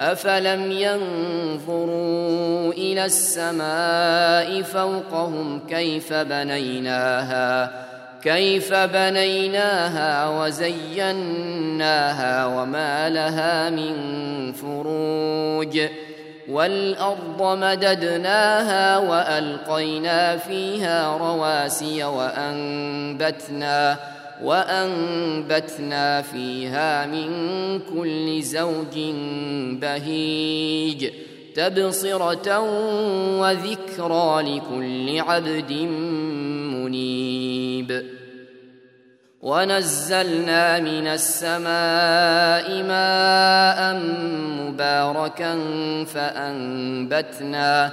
أفلم ينظروا إلى السماء فوقهم كيف بنيناها كيف بنيناها وزيناها وما لها من فروج. والأرض مددناها وألقينا فيها رواسي وأنبتنا وأنبتنا فيها من كل زوج بهيج تبصرة وذكرى لكل عبد منيب. ونزلنا من السماء ماء مباركا فأنبتنا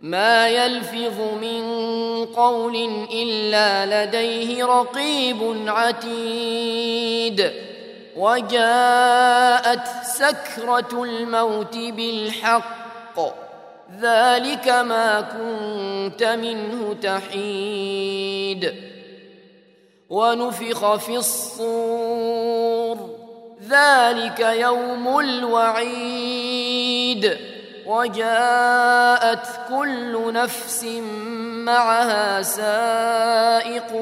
ما يلفظ من قول إلا لديه رقيب عتيد. وجاءت سكرة الموت بالحق. ذلك ما كنت منه تحيد. ونفخ في الصور. ذلك يوم الوعيد. وجاءت كل نفس معها سائق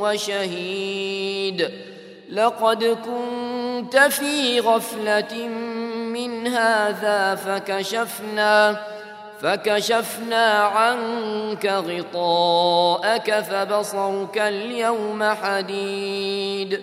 وشهيد. لقد كنت في غفلة من هذا فكشفنا فكشفنا عنك غطاءك فبصرك اليوم حديد.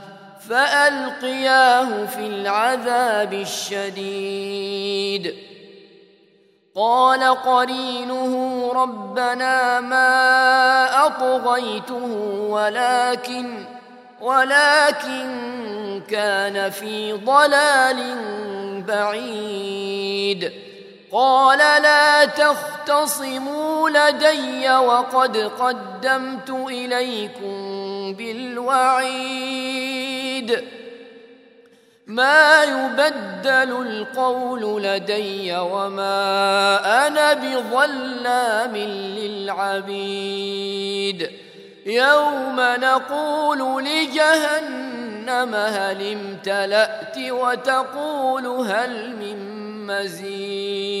فألقياه في العذاب الشديد. قال قرينه ربنا ما أطغيته ولكن ولكن كان في ضلال بعيد. قال لا تختصموا لدي وقد قدمت إليكم بالوعيد. ما يبدل القول لدي وما أنا بظلام للعبيد. يوم نقول لجهنم هل امتلأت وتقول هل من مزيد.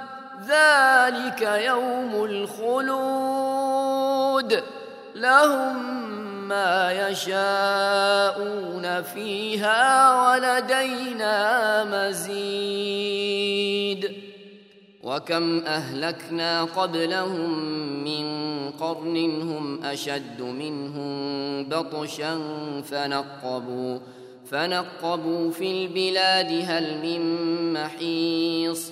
ذلك يوم الخلود لهم ما يشاءون فيها ولدينا مزيد وكم اهلكنا قبلهم من قرن هم اشد منهم بطشا فنقبوا فنقبوا في البلاد هل من محيص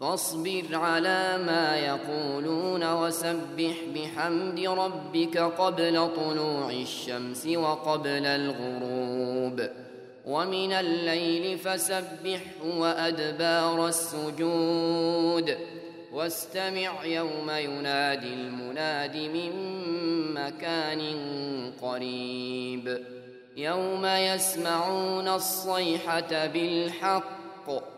فاصبر على ما يقولون وسبح بحمد ربك قبل طلوع الشمس وقبل الغروب. ومن الليل فسبحه وأدبار السجود. واستمع يوم ينادي المناد من مكان قريب. يوم يسمعون الصيحة بالحق.